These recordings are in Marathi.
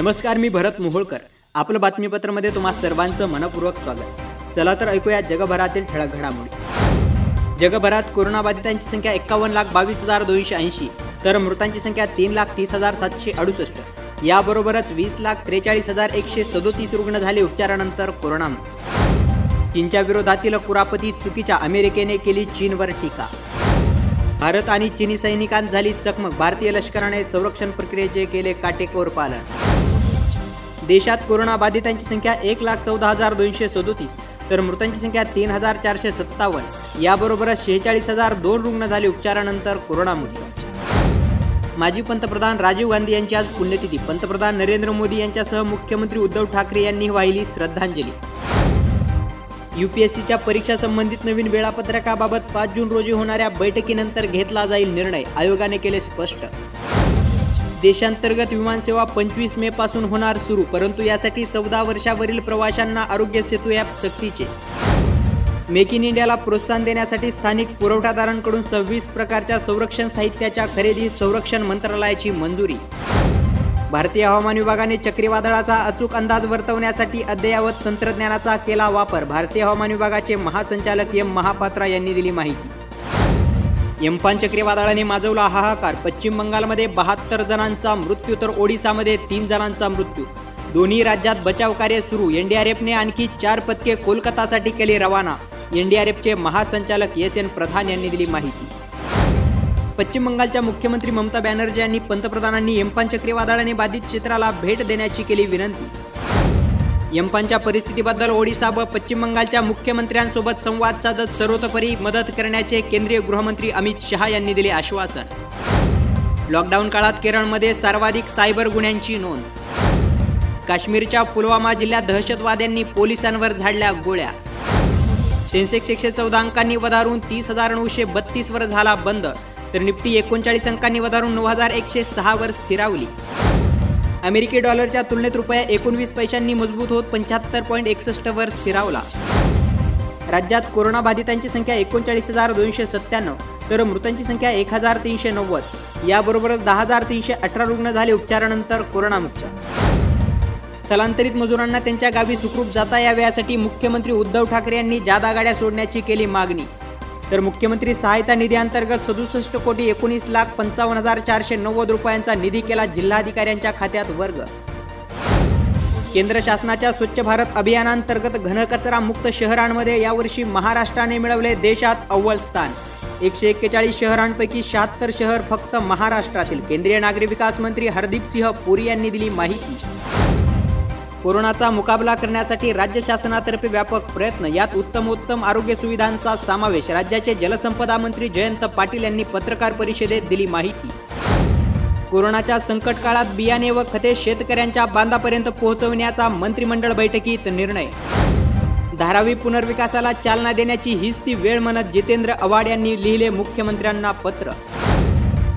नमस्कार मी भरत मोहोळकर. आपलं बातमीपत्रामध्ये तुम्हा सर्वांचं मनपूर्वक स्वागत. चला तर ऐकूया जगभरातील ठळक घडामोडी. जगभरात कोरोनाबाधितांची संख्या एक्कावन्न लाख बावीस हजार दोनशे ऐंशी तर मृतांची संख्या तीन लाख तीस हजार सातशे अडुसष्ट. याबरोबरच वीस लाख त्रेचाळीस हजार एकशे सदोतीस रुग्ण झाले उपचारानंतर कोरोनामुक्त चीनच्या विरोधातील कुरापती चुकीच्या अमेरिकेने केली चीनवर टीका. भारत आणि चीनी सैनिकांत झाली चकमक भारतीय लष्कराने संरक्षण प्रक्रियेचे केले काटेकोर पालन. देशात कोरोनाबाधितांची संख्या एक लाख चौदा हजार दोनशे सदोतीस तर मृतांची संख्या तीन हजार चारशे सत्तावन्न. याबरोबरच शेहेचाळीस हजार दोन रुग्ण झाले उपचारानंतर कोरोनामुक्त माजी पंतप्रधान राजीव गांधी यांची आज पुण्यतिथी. पंतप्रधान नरेंद्र मोदी यांच्यासह मुख्यमंत्री उद्धव ठाकरे यांनी वाहिली श्रद्धांजली. यूपीएससीच्या परीक्षा संबंधित नवीन वेळापत्रकाबाबत पाच जून रोजी होणाऱ्या बैठकीनंतर घेतला जाईल निर्णय आयोगाने केले स्पष्ट. देशांतर्गत विमानसेवा पंचवीस मे पासून होणार सुरू परंतु यासाठी चौदा वर्षावरील प्रवाशांना आरोग्य सेतू ॲप सक्तीचे. मेक इन इंडियाला प्रोत्साहन देण्यासाठी स्थानिक पुरवठादारांकडून सव्वीस प्रकारच्या संरक्षण साहित्याच्या खरेदी संरक्षण मंत्रालयाची मंजुरी. भारतीय हवामान विभागाने चक्रीवादळाचा अचूक अंदाज वर्तवण्यासाठी अद्ययावत तंत्रज्ञानाचा केला वापर भारतीय हवामान विभागाचे महासंचालक एम महापात्रा यांनी दिली माहिती. एम्फान चक्रीवादळाने माजवला हाहाकार. पश्चिम बंगालमध्ये बहात्तर जणांचा मृत्यू तर ओडिसामध्ये तीन जणांचा मृत्यू. दोन्ही राज्यात बचाव कार्य सुरू. एनडीआरएफने आणखी चार पथके कोलकातासाठी केली रवाना. एनडीआरएफचे महासंचालक एस एन प्रधान यांनी दिली माहिती. पश्चिम बंगालच्या मुख्यमंत्री ममता बॅनर्जी यांनी पंतप्रधानांनी एम्फान चक्रीवादळाने बाधित क्षेत्राला भेट देण्याची केली विनंती. यंपांच्या परिस्थितीबद्दल ओडिशा व पश्चिम बंगालच्या मुख्यमंत्र्यांसोबत संवाद साधत सर्वतोपरी मदत करण्याचे केंद्रीय गृहमंत्री अमित शहा यांनी दिले आश्वासन. लॉकडाऊन काळात केरळमध्ये सर्वाधिक सायबर गुन्ह्यांची नोंद. काश्मीरच्या पुलवामा जिल्ह्यात दहशतवाद्यांनी पोलिसांवर झाडल्या गोळ्या. सेन्सेक्स एकशे चौदा अंकांनी वधारून तीस हजार नऊशे बत्तीसवर झाला बंद तर निफ्टी एकोणचाळीस अंकांनी वधारून नऊ हजार एकशे सहावर स्थिरावली. अमेरिकी डॉलरच्या तुलनेत रुपया एकोणवीस पैशांनी मजबूत होत पंच्याहत्तर पॉईंट एकसष्ट वर स्थिरावला. राज्यात कोरोनाबाधितांची संख्या एकोणचाळीस हजार दोनशे सत्त्याण्णव तर मृतांची संख्या एक हजार तीनशे नव्वद. याबरोबरच दहा हजार तीनशे अठरा रुग्ण झाले उपचारानंतर कोरोनामुक्त. स्थलांतरित मजुरांना त्यांच्या गावी सुखरूप जाता यावे यासाठी मुख्यमंत्री उद्धव ठाकरे यांनी जादा गाड्या सोडण्याची केली मागणी. तर मुख्यमंत्री सहायता निधी अंतर्गत सदुसष्ट कोटी एकोणीस लाख पंचावन्न हजार चारशे नव्वद रुपयांचा निधी केला जिल्हाधिकाऱ्यांच्या खात्यात वर्ग. केंद्र शासनाच्या स्वच्छ भारत अभियानांतर्गत घनकचरा मुक्त शहरांमध्ये यावर्षी महाराष्ट्राने मिळवले देशात अव्वल स्थान. एकशे एक्केचाळीस शहरांपैकी शहात्तर शहर फक्त महाराष्ट्रातील. केंद्रीय नागरी विकास मंत्री हरदीप सिंह पुरी यांनी दिली माहिती. कोरोनाचा मुकाबला करण्यासाठी राज्य शासनातर्फे व्यापक प्रयत्न. यात उत्तमोत्तम आरोग्य सुविधांचा समावेश. राज्याचे जलसंपदा मंत्री जयंत पाटील यांनी पत्रकार परिषदेत दिली माहिती. कोरोनाच्या संकट काळात बियाणे व खते शेतकऱ्यांच्या बांधापर्यंत पोहोचवण्याचा मंत्रिमंडळ बैठकीत निर्णय. धारावी पुनर्विकासाला चालना देण्याची हीच ती वेळ म्हणत जितेंद्र आव्हाड यांनी लिहिले मुख्यमंत्र्यांना पत्र.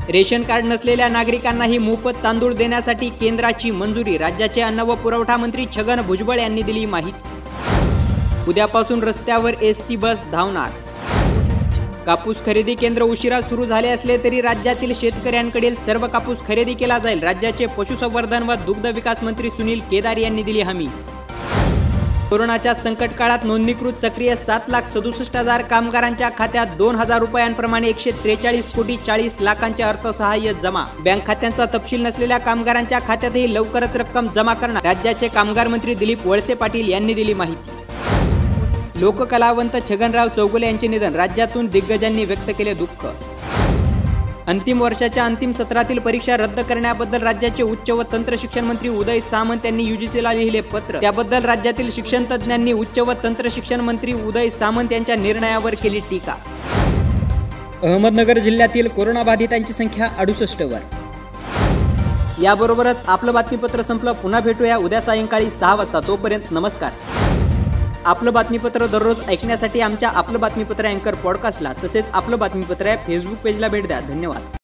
रेशन कार्ड नसलेल्या नागरिकांनाही मोफत तांदूळ देण्यासाठी केंद्राची मंजुरी राज्याचे अन्न व पुरवठा मंत्री छगन भुजबळ यांनी दिली माहिती. उद्यापासून रस्त्यावर एस टी बस धावणार. कापूस खरेदी केंद्र उशिरा सुरू झाले असले तरी राज्यातील शेतकऱ्यांकडील सर्व कापूस खरेदी केला जाईल. राज्याचे पशुसंवर्धन व दुग्ध विकास मंत्री सुनील केदार यांनी दिली हमी. कोरोनाच्या संकट काळात नोंदणीकृत सक्रिय सात लाख सदुसष्ट हजार कामगारांच्या खात्यात दोन हजार रुपयांप्रमाणे एकशे त्रेचाळीस कोटी चाळीस लाखांचे अर्थसहाय्य जमा. बँक खात्यांचा तपशील नसलेल्या कामगारांच्या खात्यातही लवकरच रक्कम जमा करणार राज्याचे कामगार मंत्री दिलीप वळसे पाटील यांनी दिली माहिती. लोककलावंत छगनराव चौगुले यांचे निधन राज्यातून दिग्गजांनी व्यक्त केले दुःख. अंतिम वर्षाच्या अंतिम सत्रातील परीक्षा रद्द करण्याबद्दल राज्याचे उच्च व तंत्र शिक्षण मंत्री उदय सामंत यांनी युजीसीला लिहिले पत्र. त्याबद्दल राज्यातील शिक्षण तज्ज्ञांनी उच्च व तंत्र शिक्षण मंत्री उदय सामंत यांच्या निर्णयावर केली टीका. अहमदनगर जिल्ह्यातील कोरोनाबाधितांची संख्या अडुसष्ट वर. याबरोबरच आपलं बातमीपत्र संपलं. पुन्हा भेटूया उद्या सायंकाळी सहा वाजता. तोपर्यंत नमस्कार. आपलं बातमीपत्र दररोज ऐकण्यासाठी आमच्या आपलं बातमीपत्र अँकर पॉडकास्टला तसेच आपलं बातमीपत्र या फेसबुक पेजला भेट द्या. धन्यवाद.